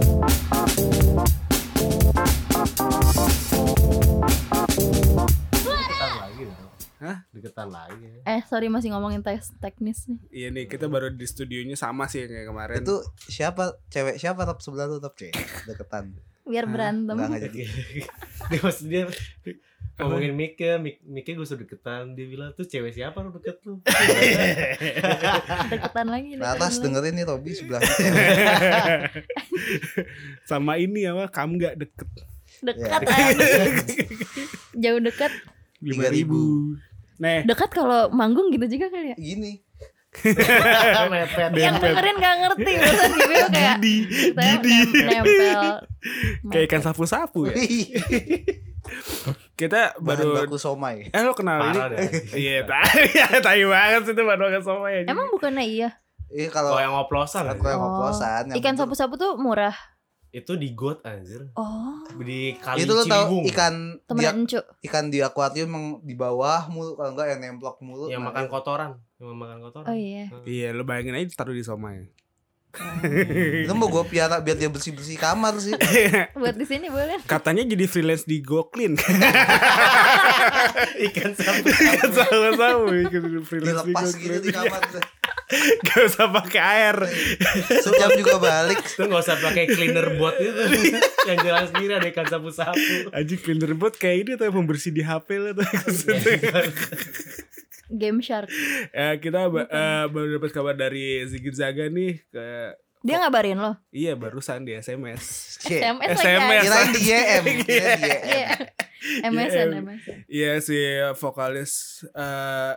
Dong. Hah? Deketan lagi. ya. Eh sorry masih ngomongin tes teknis nih. Iya nih kita baru di studionya sama sih kayak kemarin. Itu siapa cewek siapa top sebelah lu top cewek deketan. Biar berantem. Enggak enggak jadi. dia maksud dia ngomongin Mika, Mik- Mika gue sudah deketan dia bilang tuh cewek siapa lu deket lu Deketan lagi. Nah, deketan atas lagi. dengerin nih Robi sebelah sama ini apa? Kamu nggak deket Dekat Ya. Jauh dekat. lima ribu. Nah, Dekat kalau manggung gitu juga kali ya. Gini. mepet Yang dengerin gak ngerti Maksudnya gitu kayak gidi. nem- nempel Kayak ikan sapu-sapu ya. Kita bahan baru baku somai. Eh lo kenal ini? parah deh. Iya, tai ya, tai banget sih itu baru makan somai aja. Emang bukannya iya? Iya kalau oh yang ngoplosan aku yang Oh. ngoplosan yang Ikan sapu-sapu tuh murah? Itu di got anjir. Oh. Di kali itu lo tau Ciliwung. ikan Temen dia, encu. ikan di akuarium yang di bawah mulu kalau enggak yang nemplok mulu. Yang Nah, makan kotoran. Yang makan kotoran. Oh iya. Iya, lo bayangin aja taruh di somai. Itu mau gue piara biar dia bersih bersih kamar sih. Buat di sini boleh. Katanya jadi freelance di Go Clean. ikan sapu Ikan sama-sama ikan freelance di dilepas Go gitu Clean. di kamar Gak usah pakai air. sejam juga balik. Itu nggak usah pakai cleaner bot itu. Yang jalan sendiri ada ikan sapu sapu. Aji cleaner bot kayak ini tuh pembersih di HP lo tuh. Game Shark ya, kita ba- eh, baru dapat kabar dari Ziggy Zaga nih ke Dia ngabarin lo Iya barusan di SMS. Cie. SMS lagi SMS. kirain di YM Iya MSN Iya. MSN Iya si vokalis eh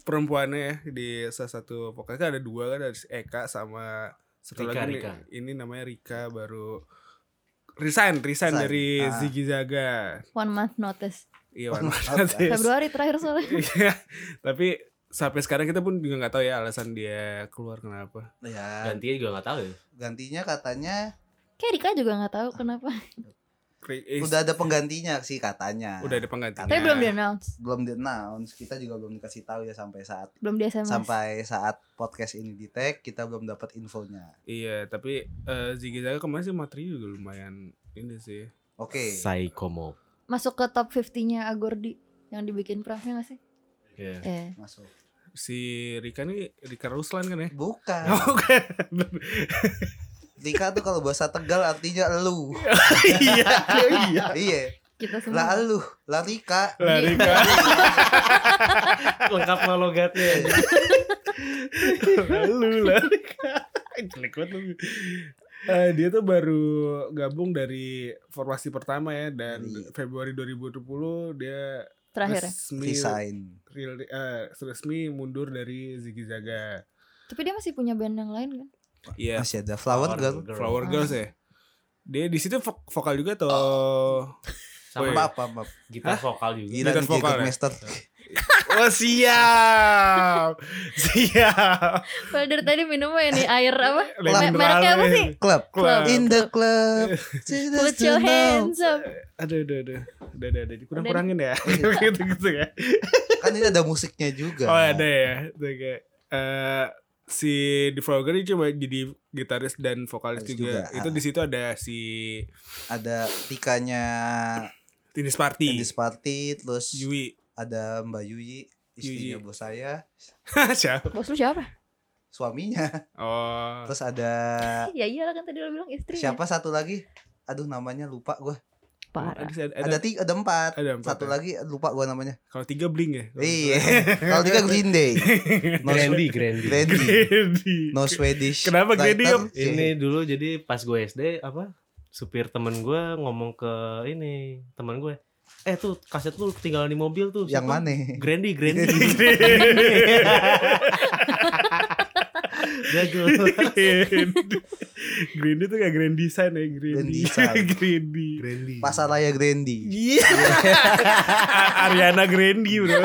perempuannya ya di salah satu vokalis kan ada dua kan ada si Eka sama satu Rika, lagi Rika. ini namanya Rika baru resign resign Resign. dari Ah. Ziggy Zaga. One month notice Iya, One month notice. Februari terakhir soalnya. Iya, tapi sampai sekarang kita pun juga nggak tahu ya alasan dia keluar kenapa. ya gantinya juga nggak tahu ya? Gantinya katanya Kayak Rika juga gak tahu kenapa. Udah ada penggantinya sih katanya. Udah ada penggantinya. Tapi belum di announce. Belum di announce. Kita juga belum dikasih tahu ya sampai saat Belum di SMS sampai saat podcast ini di tag kita belum dapat infonya. Iya, tapi eh, Ziggy Zaga kemarin sih materi juga lumayan ini sih. oke. Psychomob Masuk ke top 50-nya Agordi Yang dibikin Pravnya gak sih? Iya. Eh masuk Si Rika nih Rika Ruslan kan ya? bukan Oh, kan. Rika tuh kalau bahasa Tegal artinya lu iya, iya. iya Kita lah semua lu lah Rika Lah Rika, lengkap sama logatnya lalu lah Rika. Jelek banget lu. Eh, dia tuh baru gabung dari formasi pertama ya dan Dari- Februari 2020 dia Terakhir ya resmi resign real- eh, resmi mundur dari Ziggy Zaga. Tapi dia masih punya band yang lain kan? Iya, masih ada flower girl Flower Girls ya. Dia di situ vo- vokal juga tuh. sama Woi. apa apa apa gitar vokal juga Gitar nih vokal ya? Master Oh siap, siap. Padahal dari tadi minumnya ini air apa? Lemon mereknya apa sih? club Club. in the club Put your hands up Aduh, aduh, aduh. Udah, udah, udah. Kurang Udah. kurangin ya. gitu, gitu ya. kan ini ada musiknya juga Oh ada ya. Tuh kayak eh si The Frogger ini cuma jadi gitaris dan vokalis juga. juga, Itu ah. di situ ada si ada tikanya Tinis Party, Candice Party terus Yui. Ada Mbak Yuyi Yuyi. istrinya bos saya Siapa? Bos lu siapa? suaminya Oh. terus ada Ya iyalah kan tadi lo bilang istri siapa satu lagi aduh namanya lupa gue Parah Ada, ada, ada tiga ada empat ada empat satu ya? lagi lupa gue namanya Kalau tiga bling ya. iya kalau tiga Green Day no, Grandy Grandy Grandy Grady. no Swedish Kenapa. Om? ini dulu jadi pas gue SD apa supir temen gue ngomong ke ini temen gue eh tuh kaset lu ketinggalan di mobil tuh yang siapa? mana Grandy Grandy Jago. Grady tuh kayak grand design ya Grady. Grand design. Grady. Grandy pasar raya Grandy Iya. Ariana Grande bro.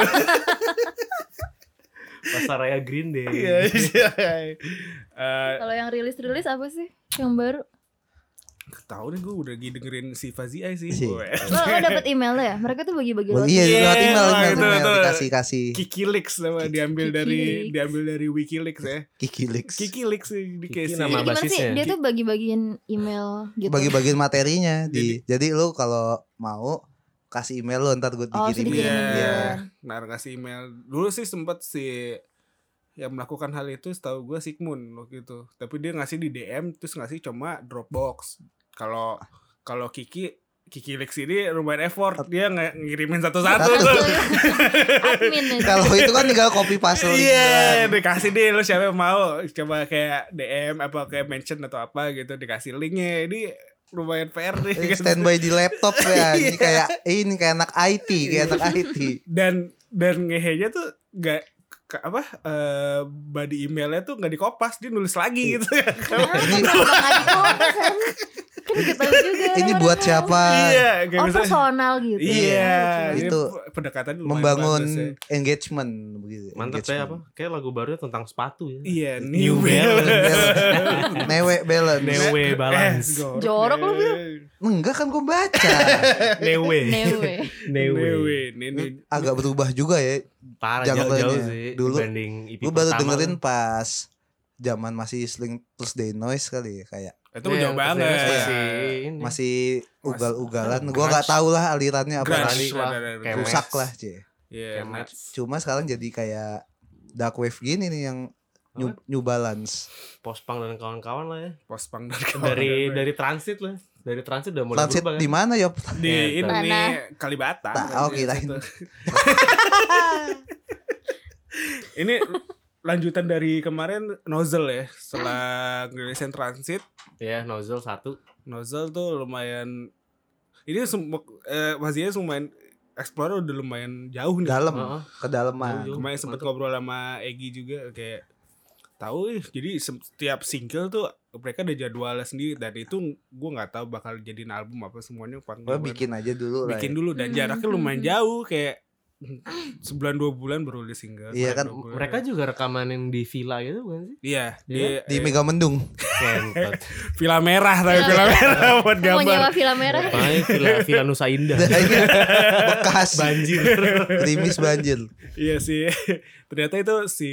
pasar raya Green Day Iya. iya. Eh, Kalau yang rilis-rilis apa sih? Yang baru? Tahu nih gue udah lagi dengerin si Fazi Ai sih. Si. Gue. Lo, lo dapet emailnya ya? Mereka tuh bagi-bagi Oh, roti. iya, Iya, lewat email, email, itu, email, itu. dikasih kasih Wikileaks nama diambil dari Wikileaks. diambil dari Wikileaks ya. Kiki Leaks. Wikileaks sih di Kiki nama Jadi gimana sih? basisnya. Dia tuh bagi-bagiin email gitu. Bagi-bagiin materinya di. Jadi lu kalau mau kasih email lu ntar gue Oh, dikirimin. sedikit Iya. Iya. Nah, ngasih email. Dulu sih sempet si yang melakukan hal itu setahu gue Sigmund waktu itu. Tapi dia ngasih di DM terus ngasih cuma Dropbox. Kalau kalau Kiki Kiki Lex ini lumayan effort dia nge- ngirimin satu-satu Satu. tuh. Admin ya. Kalau itu kan tinggal copy paste Iya, dikasih deh lu siapa yang mau coba kayak DM apa kayak mention atau apa gitu dikasih linknya. Ini lumayan PR nih. Eh, Standby di laptop ya. Ini kayak eh, ini kayak anak IT, kayak anak IT. dan dan ngehenya tuh gak ke- apa eh body emailnya tuh nggak dikopas dia nulis lagi gitu ya Kan tahu juga. ini buat tahu. siapa? iya kayak Oh misalnya- personal gitu. iya Itu itu pendekatan Membangun bagus ya. engagement begitu. Mantap ya apa? Kayak lagu barunya tentang sepatu ya. iya New new Balance. balance Newe balance. Newe balance. Eh, jorok lu, deh. Enggak kan gue baca. Newe. Newe. Newe. Agak berubah juga ya. Parah Jangan jauh-jauh sih Dulu- dibanding EP Gue baru pertama dengerin pas zaman masih sling terus day noise kali ya kayak itu Iya, jauh banget Iya. Masih ini. masih ugal-ugalan. Gue nggak tahu lah alirannya apa kayak Rusak lah cie. Iya, nah, Max. Cuma sekarang jadi kayak dark wave gini nih yang New? New Balance. Pospang dan kawan-kawan lah ya. post punk dari Dari dari transit lah. Dari transit udah mulai Transit berubah kan. di mana ya? di Iya, ini Mana? Kalibata Tak, oh, kirain. ini lanjutan dari kemarin Nozzle ya setelah ngerilisin Transit Ya, nozzle satu. Nozzle tuh lumayan ini semua eh, maksudnya lumayan explore udah lumayan jauh nih Dalam, Heeh. kedalaman. Kemarin sempet Mantap. ngobrol sama Egi juga kayak tahu jadi setiap single tuh mereka ada jadwalnya sendiri dan itu gue nggak tahu bakal jadiin album apa semuanya Pak. Gue bikin aja dulu lah. bikin ya. dulu dan jaraknya lumayan jauh kayak sebulan dua bulan baru rilis single Iya kan. Mereka juga rekaman yang di villa gitu bukan sih? iya di, Iya. Di eh, Mega Mendung. Villa merah tapi Villa villa merah buat Mau nyewa gambar villa merah. Makanya villa, villa Nusa Indah. Bekas. Banjir. Gerimis banjir. iya sih ternyata itu si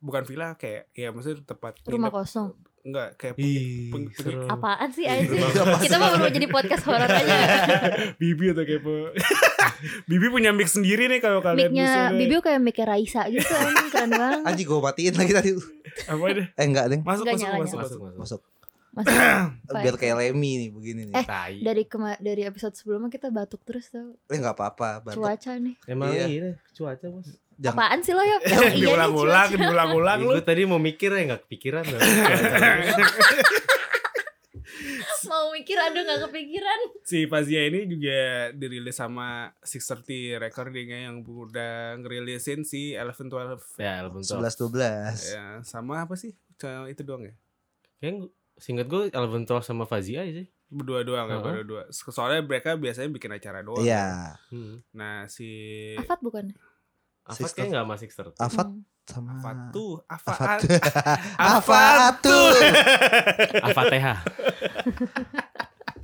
bukan villa kayak ya maksudnya tempat Rumah kosong. Enggak kayak Ih, peng- peng-. Apaan sih anjing? Apa Kita mau mau jadi podcast horor aja. Bibi atau kayak apa Bibi punya mic sendiri nih kalau kalian Mic-nya bisa- Bibi kayak mic Raisa gitu anjing keren banget. Anjing gue matiin lagi tadi. apa deh Eh enggak deh. masuk masuk masuk, Masuk, masuk. masuk. Masuk. Masih Biar kayak Lemmy nih begini nih. Eh, Tai. dari kema dari episode sebelumnya kita batuk terus tau Eh enggak apa-apa. Batuk. cuaca nih. Emang Iya. iya cuaca bos. Jangan Apaan sih lo ya? Diulang-ulang diulang-ulang lu Gue tadi mau mikir ya nggak kepikiran. loh. Mau mikir aduh gak kepikiran. si Fazia ini juga dirilis sama 630 recordingnya yang udah ngerilisin si Eleven Twelve ya, bentuk. 11 12. ya sama apa sih Cuma itu doang ya Kayaknya singkat gue Alvin Tol sama Fazia aja sih. berdua doang ya Heeh. baru dua soalnya mereka biasanya bikin acara doang Iya. Hmm. nah si Afat bukan? Afat kayak nggak masih Sixter. Afat Hmm. sama apa tuh apa Afat. apa Afat tuh. Afat TH.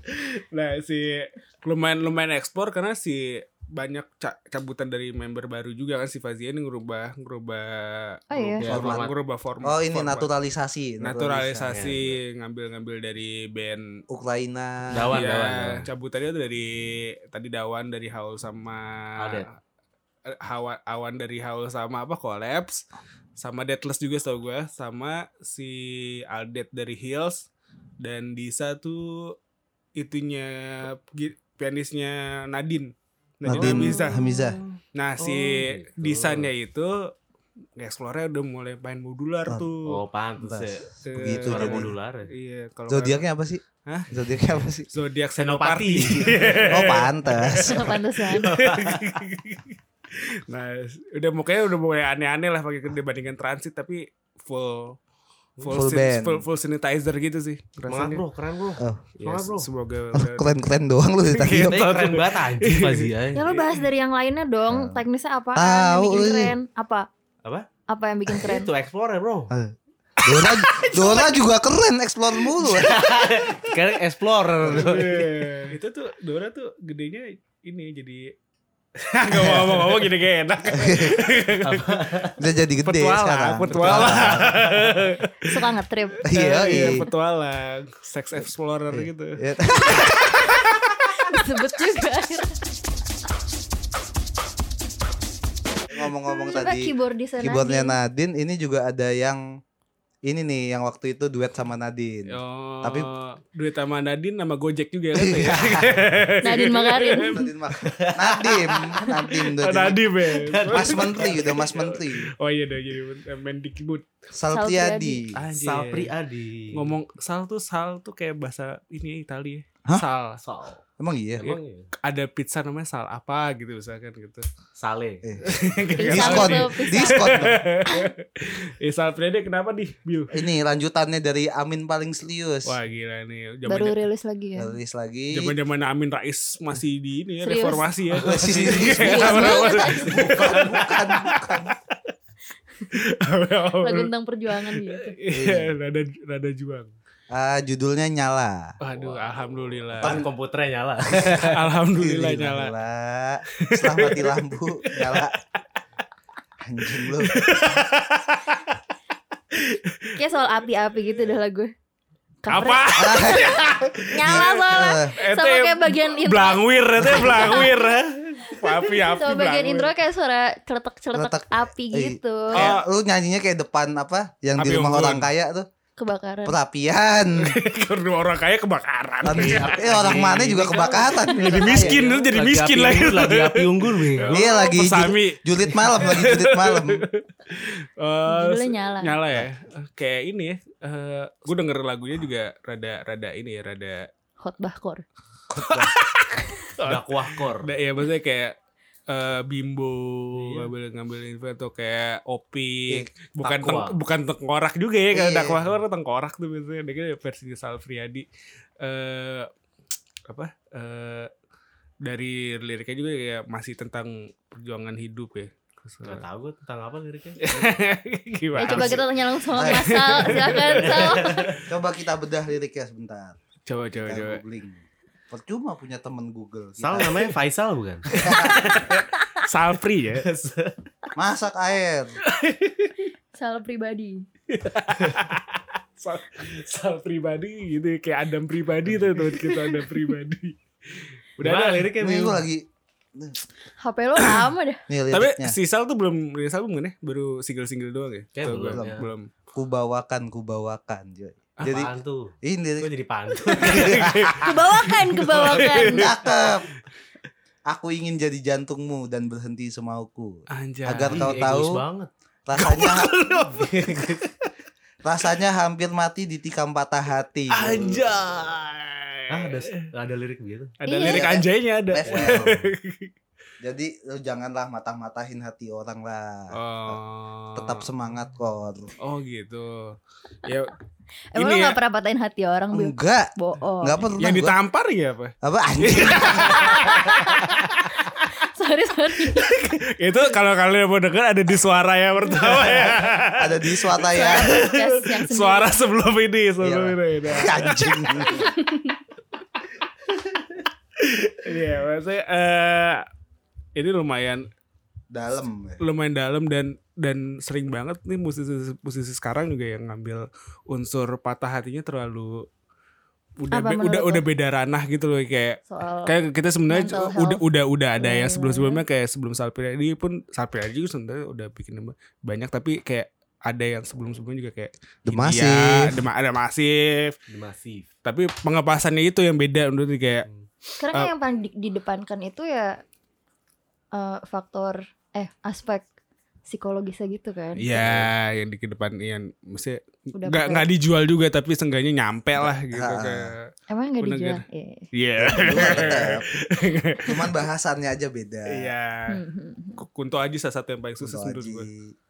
nah si lumayan lumayan ekspor karena si banyak ca- cabutan dari member baru juga kan si Fazia ini ngerubah ngerubah Oh iya. Ya, ngerubah, format. ngerubah format Oh ini format. naturalisasi. naturalisasi ngambil-ngambil dari band Ukraina. Dawan, Iya, Dawan, Dawan. cabutannya tuh dari tadi Dawan dari Haul sama Aldet. Hawa, Awan dari Haul sama apa Collapse sama Deathless juga tau gue sama si Aldet dari Hills dan Disa tuh itunya pianisnya Nadine Nadine Nadine bisa Hamizah. nah si Oh, gitu. Disanya itu explore udah mulai main modular Oh, tuh Oh pantes ya. Begitu Suara jadi. modular ya. iya kalau Zodiaknya apa sih? Hah? Zodiaknya apa sih? zodiak Senopati. senopati Oh pantas. Pantesan. nah udah mukanya udah mulai aneh-aneh lah pakai dibandingkan transit tapi full full Full sin- full, full sanitizer gitu sih Semangat rasanya bro, keren bro. Oh. Ya, Semangat bro. semoga Oh, udah- keren-keren doang lu tadi. Iya. Keren banget anjing Fazia. Ya lo bahas dari yang lainnya dong. Teknisnya apa? Tahu yang bikin lu. keren? Apa? Apa? Apa yang bikin keren? Itu Explorer bro. Eh. Dora, Dora juga keren explore mulu. Sekarang explorer. Iya. itu tuh Dora tuh gedenya ini jadi Gak mau ngomong-ngomong gini kayak enak Udah jadi gede Petualang sekarang. Petualang Suka ngetrip. Iya, Iya iya. petualang Sex explorer gitu Iya. Disebut juga. Ngomong-ngomong tadi keyboardisnya keyboardnya Nadine. Nadine ini juga ada yang ini nih yang waktu itu duet sama Nadine. Oh, Tapi- duit sama Nadine nama Gojek juga kan ya? Nadine Makarin. Nadine mah Nadim, Nadim Oh, jadi Nadine ya. Mas Menteri udah Mas Menteri. Oh iya udah jadi Mendikbud. Salpriadi. Anjir. Salpri Adi. Ngomong sal tuh sal tuh kayak bahasa ini Italia. Hah? Sal. Sal. Emang iya? Emang iya? Ada pizza namanya sal apa gitu misalkan gitu. Sale. Eh, Pisang diskon, diskon. eh sal Friday kenapa nih, Biu? Ini lanjutannya dari Amin paling serius. Wah gila nih. Baru Zaman rilis lagi ya. Rilis lagi. zaman zaman Amin Rais masih di ini ya Serius. reformasi ya. Masih serius. Banget. bukan, bukan, bukan. Lagu tentang perjuangan gitu. Iya, rada rada juang. Ah, judulnya nyala. Waduh, alhamdulillah. Kan komputernya nyala. alhamdulillah nyala. nyala. Setelah mati lampu nyala. Anjing lu. Kayak soal api-api gitu dah lagu. Apa? Nyala soalnya. Eh, Sama kayak bagian intro. Blangwir, itu blangwir. Api api. Sama bagian blangwir. intro kayak suara celetek-celetek Celetek. api Eh, gitu. Kayak lu nyanyinya kayak depan apa? Yang di Api rumah unggun. orang kaya tuh. Kebakaran. Perapian. Karena orang kaya kebakaran. Api- eh orang mana juga kebakaran. Jadi miskin lu jadi miskin lagi. lagi api unggul bego. Iya lagi Pesami. jul- julid malam lagi julid malam. Eh, Judulnya nyala. Nyala ya. Kayak ini ya. Eh, gue denger lagunya juga rada rada ini ya, rada Khotbah kor. Dakwah kor. rada ya maksudnya kayak eh, bimbo Iya. ngambil ngambil info atau kayak opi Iya, bukan teng- bukan tengkorak juga ya kalau Iya. dakwah kan tengkorak tuh biasanya dia kan versi Sal Friadi eh apa eh dari liriknya juga kayak masih tentang perjuangan hidup ya Gak tau gue tentang apa liriknya. gimana Ya coba sih? kita tanya langsung sama Mas Sal. Silakan Sal. Coba kita bedah liriknya sebentar. coba coba Kita coba googling. Percuma punya temen Google. Kita Sal namanya Faisal bukan? Salpri ya masak air. Sal pribadi. Sal, Sal pribadi gitu ya, kayak Adam pribadi tuh teman kita Adam pribadi udah Gimana ada liriknya Ini Bim? gue lagi HP lo lama dah. nih tapi si Sal tuh belum rilis album kan ya baru single single doang ya Kayak belum, gua- ya. belum Kubawakan, kubawakan. Joy. Jadi Apaan tuh? ini Gue jadi pantun. Kebawakan, kebawakan. cakep. Aku ingin jadi jantungmu dan berhenti semauku. anjay Agar kau tahu banget. rasanya rasanya hampir mati ditikam patah hati. anjay Ah, ada ada lirik gitu. ada Iya. lirik anjaynya ada Level. Jadi lu janganlah matah-matahin hati orang lah. oh Tetap semangat kor. oh gitu ya Emang Ini lo ya. gak pernah patahin hati orang? Enggak, Bohong. enggak pernah. yang gua. ditampar ya apa Apa anjing? sorry, sorry. itu kalau kalian mau dengar ada di suara ya pertama ya Ada di suara ya. Suara sebelum ini sebelum Iyalah. ini. Anjing. Iya, maksudnya eh ini lumayan Dalam. lumayan dalam dan dan sering banget nih musisi musisi sekarang juga yang ngambil unsur patah hatinya terlalu udah Apa be- udah lo? udah beda ranah gitu loh kayak Soal kayak kita sebenarnya udah udah udah ada Iya, ya iya, sebelum sebelumnya kayak sebelum Salpiradi pun Salpiradi juga sebenarnya udah bikin banyak tapi kayak ada yang sebelum sebelumnya juga kayak The Hindia, Massive. The Ma- ada masif Masif. tapi pengepasannya itu yang beda menurut gue, kayak Karena Uh, yang paling di- didepankan itu ya eh, faktor eh aspek psikologisnya gitu kan. ya yang di ke depan yang mesti nggak nggak dijual juga tapi seenggaknya nyampe lah gitu Ah. kayak Emang nggak dijual? Gar. Iya. Iya. Tetep. Cuman bahasannya aja beda. Iya. Hmm, hmm, hmm. Kunto aja salah satu yang paling Kunto sukses menurut Aji, gue.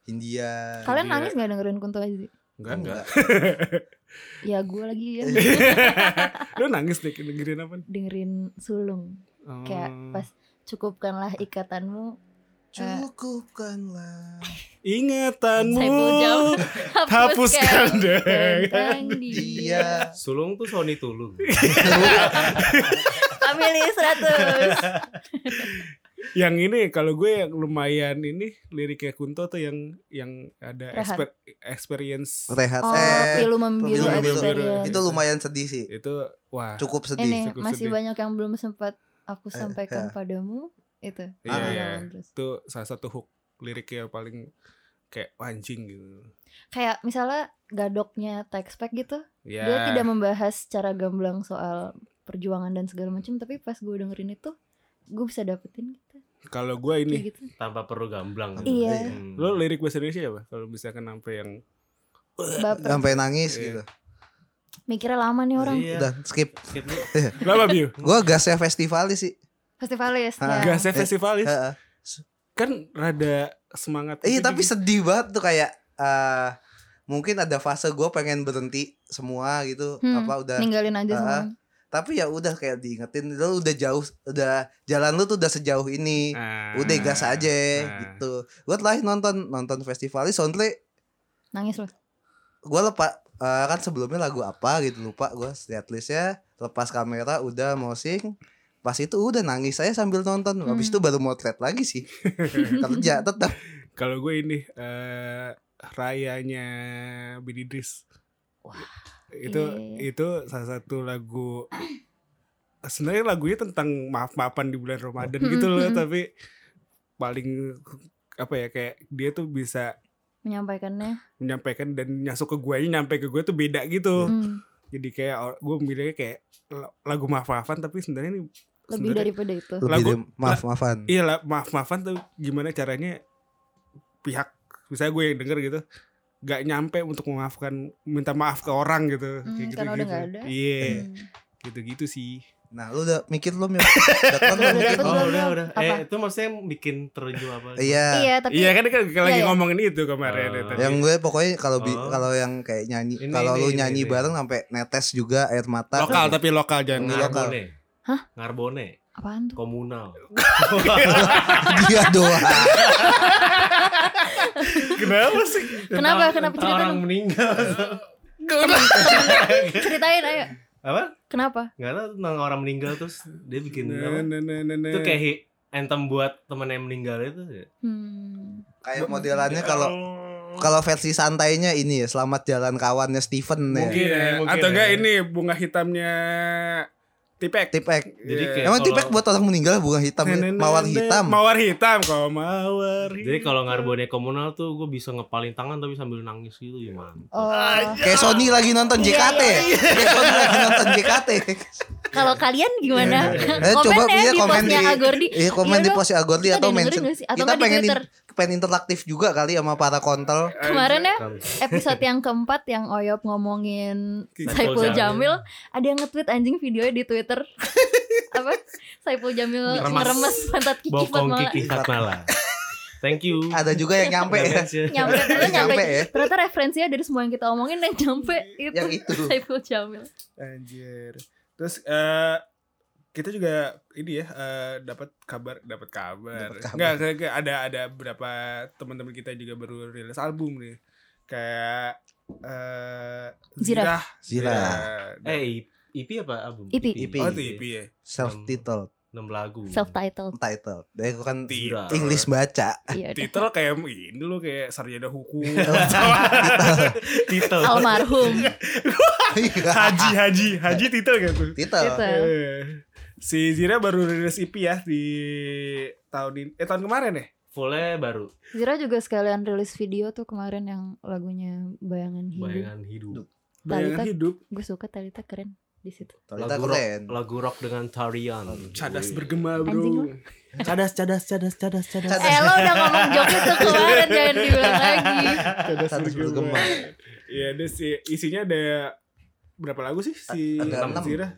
India. Kalian Iya. nangis gak dengerin Kunto Aji? Enggak, enggak. Ya gue lagi ya Lu nangis deh dengerin apa? dengerin sulung. Oh. Kayak pas cukupkanlah ikatanmu Cukupkanlah. Ingatanmu hapuskan deh. dia Iya. Sulung tuh Sony Tulung. Family 100 Yang ini kalau gue yang lumayan ini liriknya Kunto tuh yang yang ada exper- experience Rehat. Oh eh, pilu membiru Pilu Membiru. experience itu lumayan sedih sih. itu wah Cukup sedih. Ini cukup masih sedih. banyak yang belum sempat aku Eh, sampaikan ya. padamu Itu Iya, Ah, iya. terus. itu salah satu hook liriknya yang paling kayak anjing gitu. Kayak misalnya gadoknya Textpack gitu Ya. Dia tidak membahas secara gamblang soal perjuangan dan segala macam Tapi pas gue dengerin itu Gue bisa dapetin gitu Kalau gue ini, gitu Tanpa perlu gamblang. Iya. Hmm. lo lirik bahasa Indonesia apa? Kalau misalkan sampai yang Baper Sampai nangis Iya. gitu. Mikirnya lama nih orang Iya. Udah skip. Skip apa Biu? Gua gasnya festivalis sih. Festivalis Ah, ya. Gasnya festivalis Heeh. kan rada semangat. Iya gitu tapi juga. sedih banget tuh kayak eh mungkin ada fase gue pengen berhenti semua gitu Hmm, apa udah Ninggalin aja semua tapi ya udah kayak diingetin lu udah jauh udah jalan lu tuh udah sejauh ini Ah. udah gas aja Nah. gitu gue terakhir nonton nonton festivalis soundtrack Nangis loh gue lepas eh, kan sebelumnya lagu apa gitu lupa gue lihat listnya lepas kamera udah mau sing pas itu udah nangis saya sambil nonton habis Hmm. itu baru motret lagi sih kerja tetap Kalau gue ini eh rayanya Billy Idris. Itu Iya. itu salah satu lagu sebenarnya lagunya tentang maaf-maafan di bulan Ramadan gitu loh, Hmm. tapi paling apa ya kayak dia tuh bisa Menyampaikannya menyampaikan dan nyasuk ke gue nyampe ke gue tuh beda gitu. hmm, Jadi kayak gue bilangnya kayak la- lagu maaf-maafan tapi sebenarnya ini Lebih sebenarnya- daripada itu lebih Lagu- dari maaf maafan Iya lah maaf-maafan tuh gimana caranya pihak misalnya gue yang denger gitu gak nyampe untuk memaafkan minta maaf ke orang gitu Hmm, kayak gitu karena udah nggak ada. iya Hmm. gitu-gitu sih Nah lu udah mikir lu dapet belum? Oh udah udah. Apa? Eh itu maksudnya bikin terju apa? Iya. Iya tapi iya kan kan lagi iya. ngomongin itu kemarin Oh. ya, tadi. Yang gue pokoknya kalau bi- Oh. kalau yang kayak nyanyi kalau lu ini, nyanyi ini. bareng sampai netes juga air mata. lokal tapi lokal jangan lokal. Hah? Ngarbone. apaan tuh? Komunal. Dia doang. kenapa sih Kenapa? Kenapa cerita orang dong? meninggal. Ceritain ayo. apa? Kenapa? Enggak tahu tentang orang meninggal terus dia bikin nah, apa? nah, nah, nah, nah. Itu kayak anthem buat temen yang meninggal itu ya. Hmm. kayak modelannya kalau kalau versi santainya ini ya selamat jalan kawannya Steven ya. Mungkin. Iya, mungkin atau enggak ya. ini bunga hitamnya Tipek Tipek. Jadi Iya. kayak Emang tipek buat orang meninggal bunga hitam ya? Mawar hitam. Mawar hitam kok mawar. Jadi hitam. kalau ngarbone komunal tuh gue bisa ngepalin tangan tapi sambil nangis gitu gimana? Oh, Kayak Sony lagi nonton Iya, JKT. iya, Kayak Sony lagi nonton JKT. kalau kalian gimana? Eh, komen coba ya di komen di- Agordi. Iya komen di post Agordi atau mention. Kita pengen? Pengen interaktif juga kali sama para kontol. Kemarin ya episode yang keempat yang Oyop ngomongin Saiful Jamil. Jamil, ada yang nge-tweet anjing videonya di Twitter. Apa? Saiful Jamil Remas. ngeremes pantat Kiki Bokong Fatmala. Kiki Fatmala. Thank you. Ada juga yang nyampe ya. Nyampe ternyata nyampe. Ya. Ternyata referensinya dari semua yang kita omongin yang nyampe itu. Yang itu. Saiful Jamil. Anjir. Terus eh kita juga ini ya eh, dapat kabar dapat kabar. Kayak, kayak ada ada beberapa teman-teman kita juga baru rilis album nih. Kayak eh Zirah. Zirah. Eh IP apa album? IP. IP. Oh, itu EP ya. Self titled 6 lagu. Self titled. title. Dari itu kan Zirah. English baca. Iya. Titel kayak ini loh kayak sarjana hukum. Titel. Almarhum. haji haji haji titel gitu. Eh, Si Zira baru rilis EP ya di tahun ini eh tahun kemarin ya? Fullnya baru. Zira juga sekalian rilis video tuh kemarin yang lagunya Bayangan Hidup. Bayangan hidup. Bayangan Talita. hidup Gue suka Talita keren di situ. Lagu rock, lagu rock dengan tarian. cadas Wih. bergema bro. Cadas, cadas, cadas, cadas, cadas. Cadas. Eh lo udah ngomong joke itu kemarin jangan diulang lagi. Cadas Cadas bergema. Iya, ada sih isinya ada berapa lagu sih si Ada enam. Zira?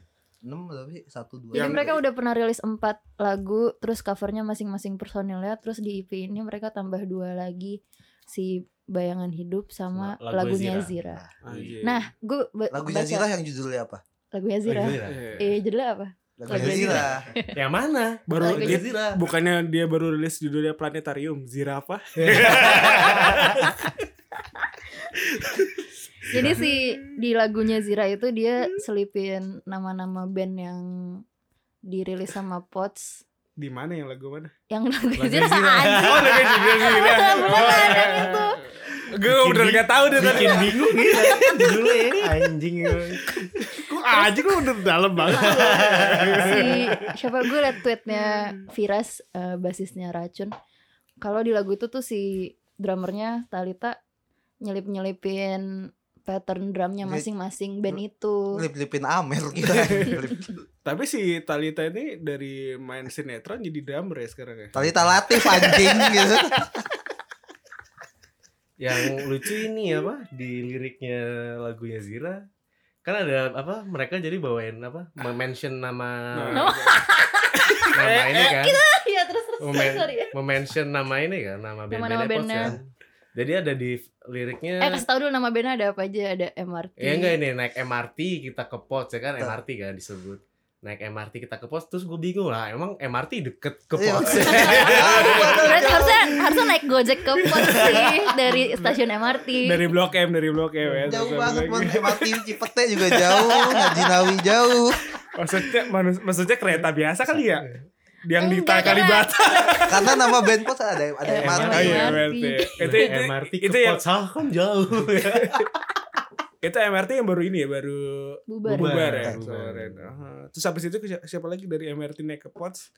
6 tapi 1 2. Jadi mereka udah pernah rilis 4 lagu, terus covernya masing-masing personilnya, terus di EP ini mereka tambah dua lagi si Bayangan Hidup sama Sama lagu lagunya Zira. Zira. Anjir. Nah, gue Lagunya Zirah yang judulnya apa? Lagunya Zira. Zira. Eh, judulnya apa? Lagunya Zira. Yang mana? Baru Lagunya dia- Zira. bukannya dia baru rilis judulnya Planetarium, Zirafa. Jadi si di lagunya Zira itu dia selipin nama-nama band yang dirilis sama Pots Di mana yang lagu mana? yang lagu Lagu Zira Zira. Oh, lagu Zira. Beneran, beneran, yang itu. Gue udah gak tahu deh tadi. Bikin bingung gitu. Judulnya ya. Anjing. Kok aja gue udah dalam banget. si siapa gue liat tweetnya Viras eh, basisnya Racun kalau di lagu itu tuh si drummernya Talita nyelip nyelipin pattern drumnya masing-masing band itu Lip-lipin Amer gitu. Tapi si Talita ini dari main sinetron jadi drummer ya sekarang ya. Talita Latif anjing gitu. Yang lucu ini apa di liriknya lagunya Zira kan ada apa mereka jadi bawain apa mention nama Nah. nama. Ini kan. Iya terus terus Momen- sorry ya mention nama ini kan nama Nama-nama band-bandnya Pots bandnya. kan. Jadi ada di liriknya eh kasih tau dulu nama bandnya ada apa aja ada MRT ya enggak ini naik MRT kita ke Pots ya kan MRT kan disebut naik MRT kita ke pos terus gue bingung lah emang MRT deket ke Iya. pos berarti harusnya harusnya naik gojek ke Pots sih dari stasiun MRT Dari Blok M, dari Blok M ya. Jauh banget mon MRT Cipete juga jauh, Ngajinawi jauh. Maksudnya manus- maksudnya kereta biasa kali ya? Yang di Kalibata. Karena nama band pos ada ada MRT. Oh iya, MRT. MRT. Itu itu, MRT itu ke yang pos ah, kan jauh itu MRT yang baru ini ya, baru bubar, Bubar. bubar ya. Bubar. Aha. Terus habis itu siapa- lagi dari MRT naik ke Pots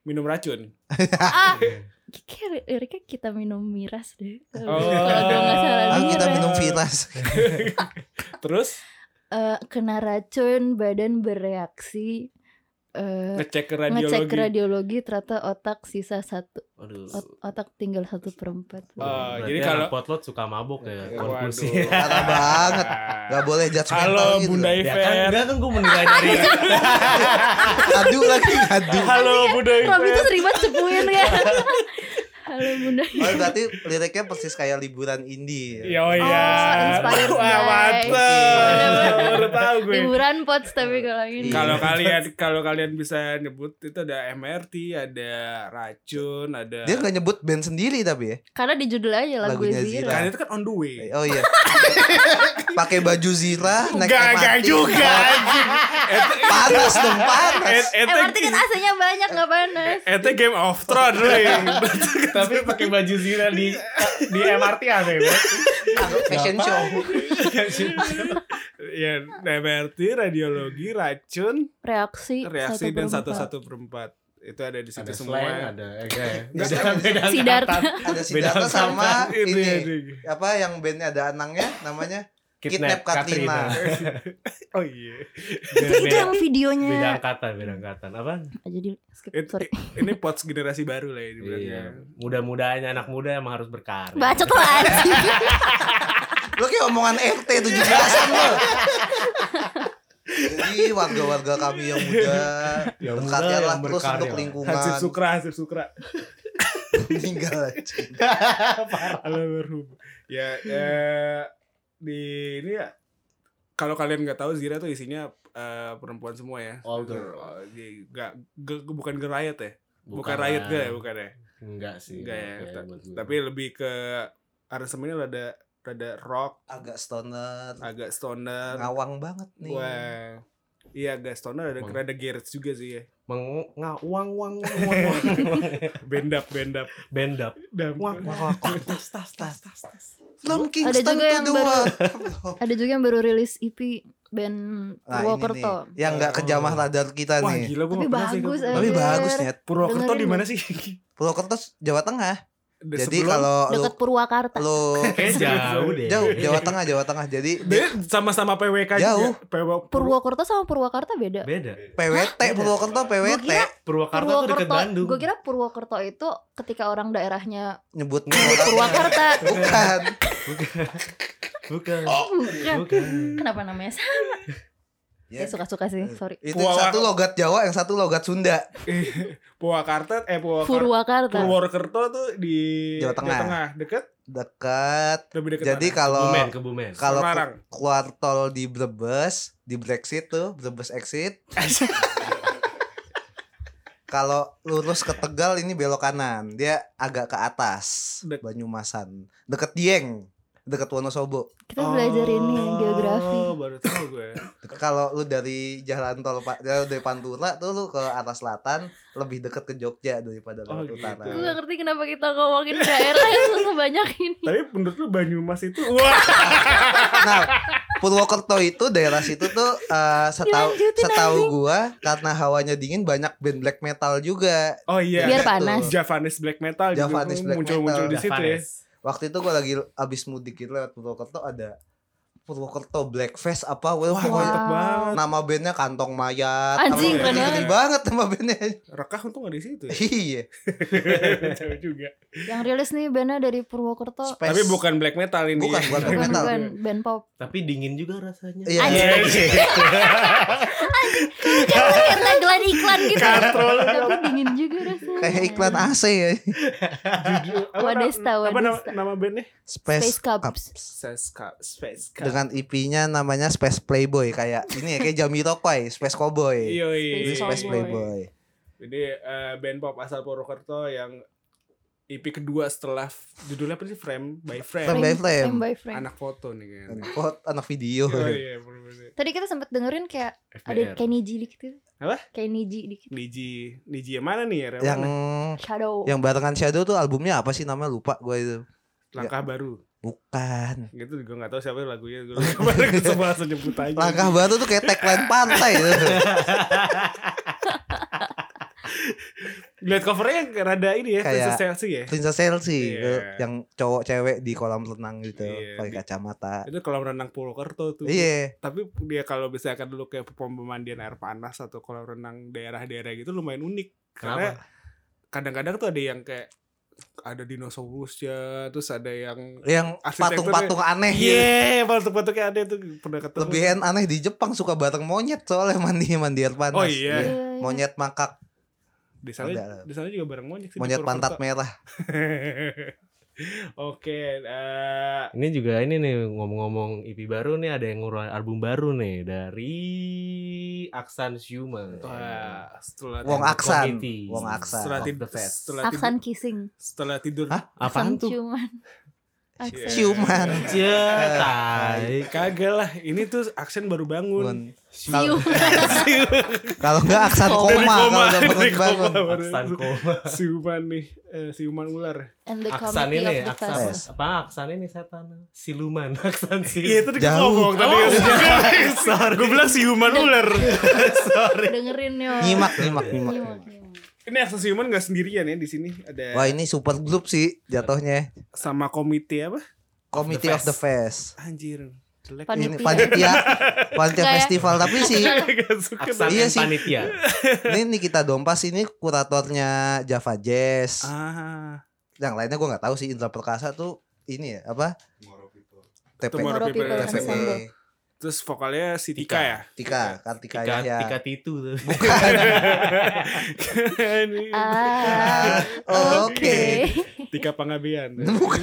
minum racun. ah kayak kita minum miras deh Oh. kalau nggak salah Ah, kita minum Viras. Terus Eh, kena racun badan bereaksi eh, ngecek ke ngecek radiologi. radiologi ternyata otak sisa satu Aduh. ot- otak tinggal satu perempat Oh, Berarti jadi kalau- potlot suka mabok ya konklusi Parah banget. Gak boleh judgmental Halo gitu. Bunda ya kan Iver. enggak kan gue menilai dari Ngadu lagi ngadu. Halo Bunda Rob itu Iver. sering banget cepuin kan halo bunda Oh, berarti liriknya persis kayak liburan indie. ya? Oh iya. inspired Wah, mantap. Baru tahu gue. liburan pots tapi kalau ini Iya. Kalau kalian kalau kalian bisa nyebut itu ada MRT, ada racun, ada Dia nggak nyebut band sendiri tapi ya. karena di judul aja lagu Lagunya Zira Zira. kan itu kan on the way. Oh iya. Pakai baju Zira, naik Enggak, enggak MRT. juga anjing. Ete- Panas dong, panas. eh berarti kan AC-nya banyak gak panas Ete Game of Thrones. tapi pakai baju zira di di MRT ada ya Fashion show. ya, MRT, radiologi, racun, reaksi reaksi dan per satu empat. satu perempat itu ada di situ ada semua. slang ada enggak ya Nggak, beda beda angkatan. Ada Beda Siddhartha sama ini. ya. Apa yang bandnya ada anangnya namanya? Kidnap Kidnap Katrina. Oh iya. itu, itu yang videonya beda angkatan beda angkatan apa jadi skip It- sorry ini pots generasi baru lah ya dibilangnya. iya muda-mudanya anak muda emang harus berkarya bacot lah anjing. Lo kayak omongan RT 17-an lo. Jadi warga-warga kami yang muda Yang muda, berkarya lah terus untuk lingkungan Hansip Sukra, Hansip Sukra. meninggal aja. Almarhum. Ya, ya di ini ya kalau kalian nggak tahu Zira tuh isinya eh, perempuan semua ya. All girl. Oh, jadi nggak ge- bukan gerayat ya. Bukan, riot lah. gak ya, bukan ya. enggak sih Enggak ya. Kayak gue. Tapi lebih ke aransemennya rada rada rock, Agak stoner, agak stoner. ngawang banget nih. Wah. Iya agak stoner ada Bang. rada garage juga sih ya. Meng wang wang Bendap bendap. bendap wang wang tas tas tas tas tas Film Ada Kingston juga yang kedua. ada juga yang baru rilis EP band Nah, ini nih, Purwokerto yang nggak kejamah radar kita Wah nih. gila tapi bagus Tapi bagus net. Purwokerto di mana sih? Purwokerto Jawa Tengah. Jadi kalau lu deket Purwakarta. lu kayak jauh deh. Jauh Jawa Tengah Jawa Tengah. Jadi sama-sama PWK Jauh. juga. PW, Purwokerto sama Purwakarta beda. Beda. PWT Purwokerto Gue PWT kira Purwakarta tuh deket Purwokerto Bandung. gue kira Purwokerto itu ketika orang daerahnya nyebutnya Purwakarta. Bukan. bukan. Bukan. Bukan. Kenapa namanya? Sama ya Ya, suka-suka sih sorry itu Purwa- satu logat Jawa, yang satu logat Sunda. Purwakarta eh Purwakarta. Purwakarta Purwokerto tuh di Jawa Tengah. Deket Dekat. lebih deket Jadi kalau kebumen kebumen kalau keluar tol di Brebes, di Brexit tuh, Brebes exit. Kalau lurus ke Tegal ini belok kanan. Dia agak ke atas. Dek- Banyumasan. Deket Dieng. Deket Wonosobo. Kita belajar ini Oh, geografi. baru tahu gue. Kalau lu dari jalan tol Pak dari Pantura tuh lu ke arah selatan lebih deket ke Jogja daripada Oh, gitu. utara. Gue gak ngerti kenapa kita ngomongin daerah yang sebanyak ini. Tapi menurut lu Banyumas itu wah. Nah, Purwokerto itu daerah situ tuh eh, setahu setahu gua karena hawanya dingin banyak band black metal juga. Oh iya. Biar Gitu. panas. Javanis black metal Javanis juga black muncul-muncul di situ ya. Waktu itu gua lagi abis mudik gitu lewat Purwokerto ada Purwokerto Black Fest apa Wah, Wah, mantep banget. nama bandnya kantong mayat Anjing, keren gede banget nama bandnya Rekah untung ada di situ ya. iya juga. Yang rilis nih bandnya dari Purwokerto. Space- Tapi bukan black metal ini. Bukan, bukan black metal. bukan band pop. Tapi dingin juga rasanya. Iya. Anjing. Kayak tagline iklan gitu. Tapi dingin juga rasanya. Kayak iklan AC ya Judul apa, Wadesta, apa nama, nama bandnya? Space Cubs. Cups. Space Cup. Space Cup. dengan IP-nya namanya Space Playboy kayak ini ya kayak Jamiroquai Space Cowboy Yoi. ini Space. Playboy Jadi eh, band pop asal Purwokerto yang EP kedua setelah judulnya apa sih Frame by Frame. Frame by Flame. Frame by frame. Anak foto nih kan. Pot anak video Oh iya bener-bener. Tadi kita sempat dengerin kayak ada. Kenny G dikit gitu. Apa? Kenny G dikit. Niji, Niji yang mana nih ya? Yang yang Shadow. yang barengan Shadow tuh albumnya apa sih namanya lupa gue itu langkah baru. bukan Gitu gue gak tahu siapa lagunya. Gue kemarin semua langsung nyebut aja. langkah baru tuh kayak tagline pantai. Lihat covernya rada ini ya, Kayak- Princess Chelsea ya. Princess Chelsea Iya. yang cowok cewek di kolam renang gitu Iya, pakai kacamata Itu kalau renang Purwokerto tuh. iya Tapi dia kalau misalkan dulu kayak pemandian air panas atau kolam renang daerah-daerah gitu lumayan unik. Karena Kenapa? kadang-kadang tuh ada yang kayak ada dinosaurusnya, terus ada yang yang patung-patung aneh gitu. Iya, patung-patungnya ada tuh pernah ketemu. lebih aneh di Jepang suka bareng monyet soalnya mandi mandi air panas Oh iya. Iya, iya. monyet makak Di sana Ada. di sana juga bareng monyet sih. monyet pantat merah Oke, eh, Ini juga ini nih ngomong-ngomong EP baru nih ada yang ngeluarin album baru nih dari Aksan Human. wah, setelah Wong Ak- Aksan. Wong Aksan setelah tidur setelah tidur Aksan kissing. setelah tidur Hah? Apaan Aksan tuh? Aksan. ciuman Ya, tai. kagak lah ini tuh aksen baru bangun Bun. Kalau enggak aksan Dari koma kalau dari bangun. Aksan koma. siuman nih eh, siuman ular And the Aksan ini, Aksan apa? Aksan ini setan. Siluman, Aksan sih. iya itu dia ngomong tadi sorry. gue bilang siuman ular Sorry. Dengerin yo. nyimak Nyimak, nyimak. Ini aksen siuman gak sendirian ya di sini. Ada wah ini super group sih jatuhnya. Sama komite apa? Committee of the Fest. Anjir jelek. Panitia. ini panitia panitia Kayak- festival tapi sih Iya sih. panitia. ini Nikita Dompas ini kuratornya Java Jazz. Ah. Yang lainnya gue nggak tahu sih Indra Perkasa tuh ini ya apa? TP Tomorrow Tomorrow People. People TPP. Ensemble. Terus vokalnya si Tika, ya Tika Kartika Tika, Yahya tika titu tuh. Ini- Ah, Oke. Tika Pangabean bukan.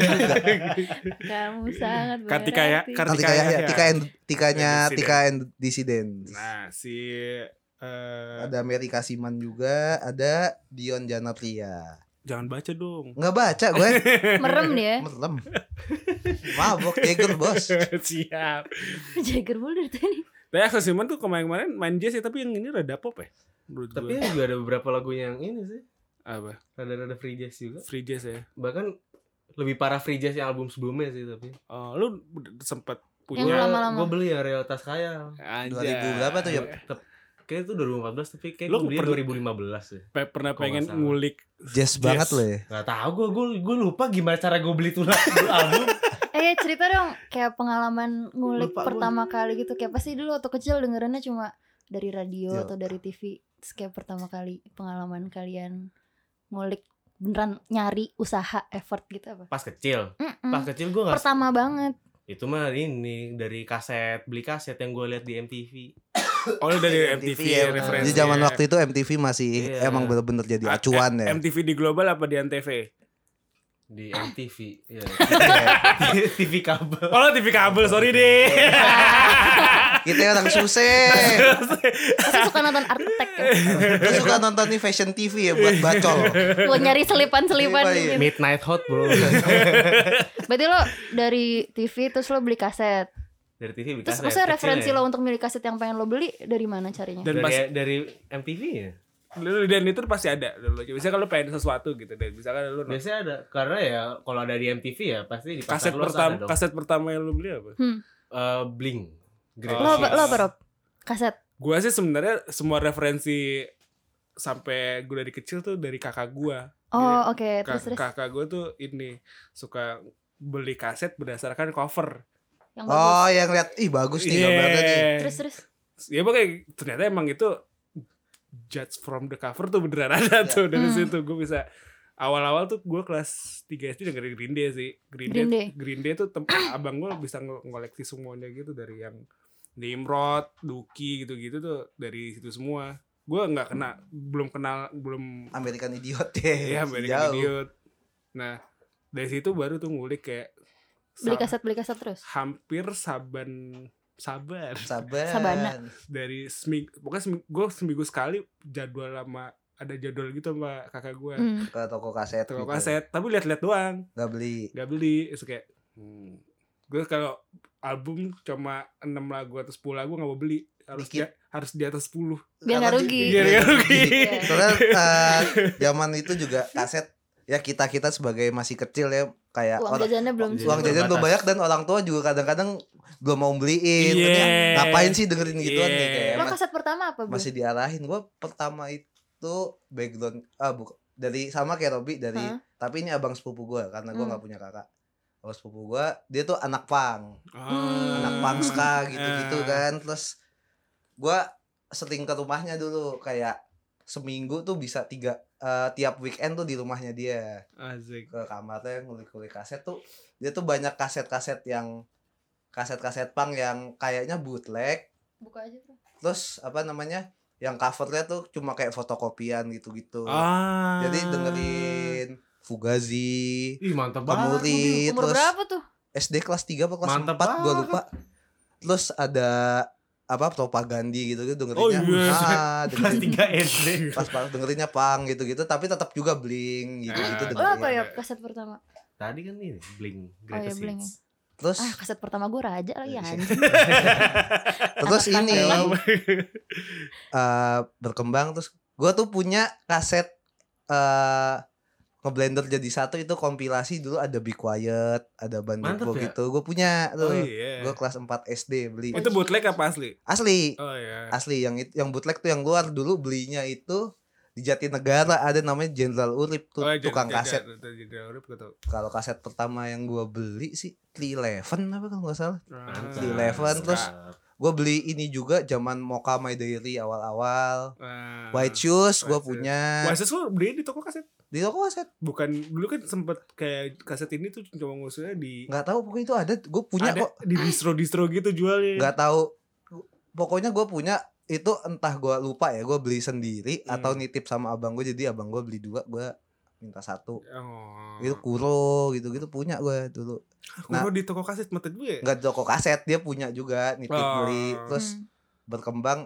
Kamu sangat Kartika ya berarti. Kartika Kartika Yahya Yahya. Tika and, Tikanya. Tika and Dissident nah si eh, ada Mary Kasiman juga ada Dion Janapria jangan baca dong nggak baca gue Merem dia. merem mabok Jagger bos siap Jagger mulu dari tadi. tapi Axel Simon tuh kemarin-kemarin main jazz ya tapi yang ini rada pop ya menurut Tapi gue juga ada beberapa lagunya yang ini sih. apa Rada-rada free jazz juga. free jazz ya Bahkan lebih parah free jazz yang album sebelumnya sih tapi. oh, lu sempet Yang punya lama-lama. Gue beli yang Realitas Kaya. Anjay. 2000 berapa tuh ya? Kayaknya itu 2014 tapi kayak Lu gue beli pernah- 2015 ya. Pe- pernah pengen nggak salah. ngulik jazz banget loh ya Gak tau gue, gue, gue lupa gimana cara gue beli tuh lagu- album. Eh cerita dong kayak pengalaman ngulik Lupa pertama kali gitu kayak pasti dulu waktu kecil dengerinnya cuma dari radio Yo. atau dari TV Terus kayak pertama kali pengalaman kalian ngulik beneran nyari usaha effort gitu apa Pas kecil. Mm-mm. Pas kecil gue gak... pertama banget Itu mah ini dari kaset, beli kaset yang gue lihat di MTV. Oh dari MTV, ya. ya referensi Di zaman waktu itu MTV masih Iya. emang bener-bener jadi acuan ya. MTV di global apa di Antv Di MTV. ya. TV kabel. oh TV kabel sorry deh Kita orang susah. Pasti suka nonton arsitek ya. Suka nonton nih fashion TV ya buat bacol. Buat nyari selipan-selipan Iya, iya. Midnight Hot bro Berarti lo dari TV terus lo beli kaset. Dari TV Terus kaset, maksudnya kecil referensi ya. lo untuk milih kaset yang pengen lo beli dari mana carinya? Dan dari, pas- dari MTV ya Lu- dan itu pasti ada dulu. Biasanya kalau pengen sesuatu gitu dan misalkan lu biasanya ada karena ya kalau ada di MTV ya pasti di kaset pertama ada dong kaset pertama yang lu beli apa? Hmm. Eh, Bling Greatest Lo apa, Hits. lo apa Rob? Kaset. Gua sih sebenarnya semua referensi sampai gue dari kecil tuh dari kakak gua. Oh oke Ka- terus terus kakak gue tuh ini suka beli kaset berdasarkan cover. Yang Oh, bagus. yang lihat ih bagus nih Iya. gambarnya nih. Terus terus. Ya pokoknya ternyata emang itu judge from the cover tuh beneran ada tuh dari Hmm. situ gue bisa awal-awal tuh gue kelas 3 SD dengerin Green Day sih Green, Green Day, Day. Green Day tuh abang gue bisa ng- ngoleksi semuanya gitu dari yang Nimrod, Duki gitu-gitu tuh dari situ semua gue nggak kena belum kenal belum American Idiot deh. ya American Jauh. Idiot nah dari situ baru tuh ngulik kayak Beli kaset beli kaset terus. hampir saban sabar Sabar. Sabana. dari seminggu pokoknya seminggu, gue seminggu sekali jadwal lama ada jadwal gitu sama kakak gue Hmm. Ke toko kaset. toko gitu. kaset tapi lihat-lihat doang Gak beli. nggak beli Terus kayak hmm. gue kalau album cuma 6 lagu atau 10 lagu nggak mau beli harus Dikit. dia, harus di atas 10 Biar nggak rugi. di- Biar nggak rugi. Iya. Soalnya eh, zaman itu juga kaset ya kita kita sebagai masih kecil ya kayak Uang orang jajannya belum uang jajan belum banyak dan orang tua juga kadang-kadang belum mau beliin. Iya. Katanya, Ngapain sih dengerin gituan nih Iya. kayak Lo mas- kaset pertama apa, Bu? masih diarahin. Gua pertama itu background ah bukan dari sama kayak Robi dari Hah? tapi ini abang sepupu gua karena gua Hmm. nggak punya kakak. Abang sepupu gua dia tuh anak pang, Hmm. anak pang ska gitu-gitu Ah. kan. Terus gua sering ke rumahnya dulu kayak seminggu tuh bisa tiga eh, tiap weekend tuh di rumahnya dia. Asik. Ke kamarnya ngulik-ngulik kaset tuh dia tuh banyak kaset-kaset yang kaset-kaset pang yang kayaknya bootleg. Buka aja tuh. terus apa namanya yang covernya tuh cuma kayak fotokopian gitu-gitu. Ah. Jadi dengerin Fugazi Ih mantap banget Kemuri Umur terus berapa tuh? SD kelas 3 apa kelas Mantap 4 gua banget. lupa terus ada apa propagandi gitu gitu Oh, dengerinnya iya. ah, Kelas 3 SD pas pas dengerinnya pang gitu-gitu tapi tetap juga bling gitu-gitu Ah. Lo apa dengerin. ya kaset pertama? Tadi kan ini Bling Oh ya Greatest Bling. Hits terus Ah kaset pertama gue raja lagi Iya. anjing. terus Anak ini eh berkembang terus gua tuh punya kaset eh ngeblender jadi satu itu kompilasi dulu ada Be Quiet, ada Mantep ya? gitu. Gue punya oh tuh. iya Gue kelas 4 SD beli. itu bootleg apa asli Asli, oh iya asli yang yang bootleg tuh yang luar dulu belinya itu di Jatinegara ada namanya Jenderal Urip tuh Oh, iya, tukang kaset. urip. Kalau kaset pertama yang gua beli sih 311 apa kalau nggak salah. Mantap. Di Eleven, terus. Gue beli ini juga zaman Mocha My Diary awal-awal. Ah. White Shoes gue punya White Shoes lu beli di toko kaset di toko kaset. bukan dulu kan sempet kayak kaset ini tuh cuma ngusulnya di Nggak tahu pokoknya itu ada. Gue punya ada kok. di distro distro gitu jualnya Nggak tahu. Pokoknya gue punya itu entah gue lupa ya gue beli sendiri Hmm. atau nitip sama abang gue jadi abang gue beli dua gue minta satu oh. itu kuro gitu gitu punya gue dulu Kuro di toko kaset mata gue nggak di toko kaset dia punya juga nitip Oh. beli terus Hmm. berkembang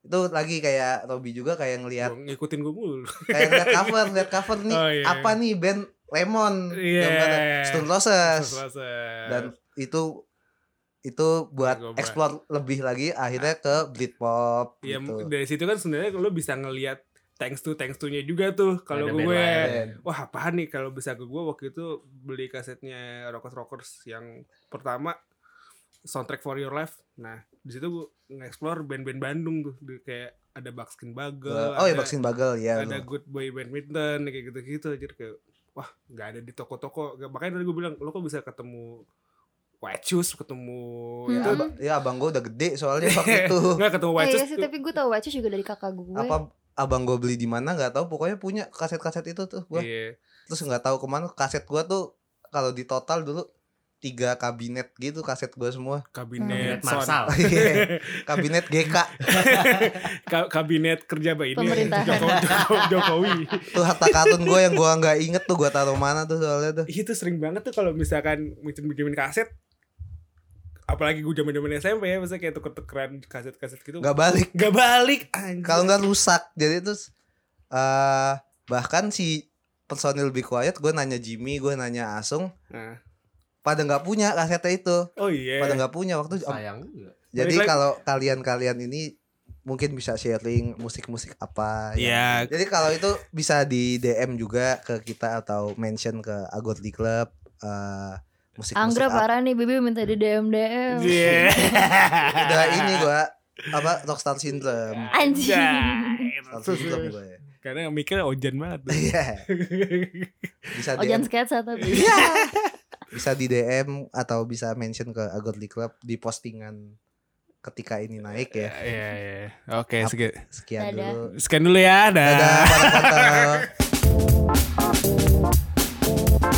itu lagi kayak Robi juga kayak ngelihat ngikutin gue mulu. Kayak ngeliat cover lihat cover nih Oh, iya. apa nih band Lemon? Iya. gambarnya Stone Roses. Selasa. dan itu itu buat explore lebih lagi akhirnya ke Britpop ya gitu. dari situ kan sebenarnya lo bisa ngelihat thanks to thanks to nya juga tuh kalau gue. band wah apaan nih kalau bisa ke gue waktu itu beli kasetnya Rockers Rockers yang pertama soundtrack for your life. Nah di situ gue nge-explore band-band Bandung tuh. Di- kayak ada Buckskin Bagel oh ya ada, Baksin Bagel ya ada. Good Boy Badminton kayak gitu-gitu. Jadi kayak wah nggak ada di toko-toko. Makanya tadi gue bilang lo kok bisa ketemu White Shoes ketemu Hmm. itu ya abang gue udah gede soalnya waktu itu. Nggak ketemu Oh White iya sih, tapi gue tau Watches juga dari kakak gue. apa abang gue beli di mana nggak tahu. Pokoknya punya kaset-kaset itu tuh gue iya. Terus nggak tahu ke mana kaset gue tuh kalau di total dulu tiga kabinet gitu kaset gue semua kabinet Kabinet sound. Marsal. kabinet GK Ka- kabinet kerja apa ini. Jokowi, Jokowi, Jokowi. tuh harta karun gue yang gue nggak inget tuh gue taruh mana tuh soalnya tuh itu sering banget tuh kalau misalkan bikin bikin kaset apalagi gue zaman zaman SMP ya misalnya kayak tuker-tukeran kaset-kaset gitu nggak balik Gak balik anjir. kalau nggak rusak jadi itu eh bahkan si personil Be Quiet gue nanya Jimmy gue nanya Asung Nah. Pada nggak punya kasetnya itu oh iya pada nggak punya waktu sayang juga jadi kalau kalian-kalian ini mungkin bisa sharing musik-musik apa yang- ya Jadi kalau itu bisa di DM juga ke kita atau mention ke Agot di Club eh musik-musik Anggra apa. parah nih Bibi minta di DM DM. Iya. Udah ini gua apa Rockstar Syndrome. Anjing. Rockstar Syndrome gua ya. karena mikirnya ojan banget Iya. Bisa Ojan DM, sketsa tapi. bisa di DM atau bisa mention ke Agot di Club di postingan ketika ini naik ya. Iya, iya. Oke, Ap- sekian. Sekian Dadah. dulu. Sekian dulu ya. Dah. Dadah para.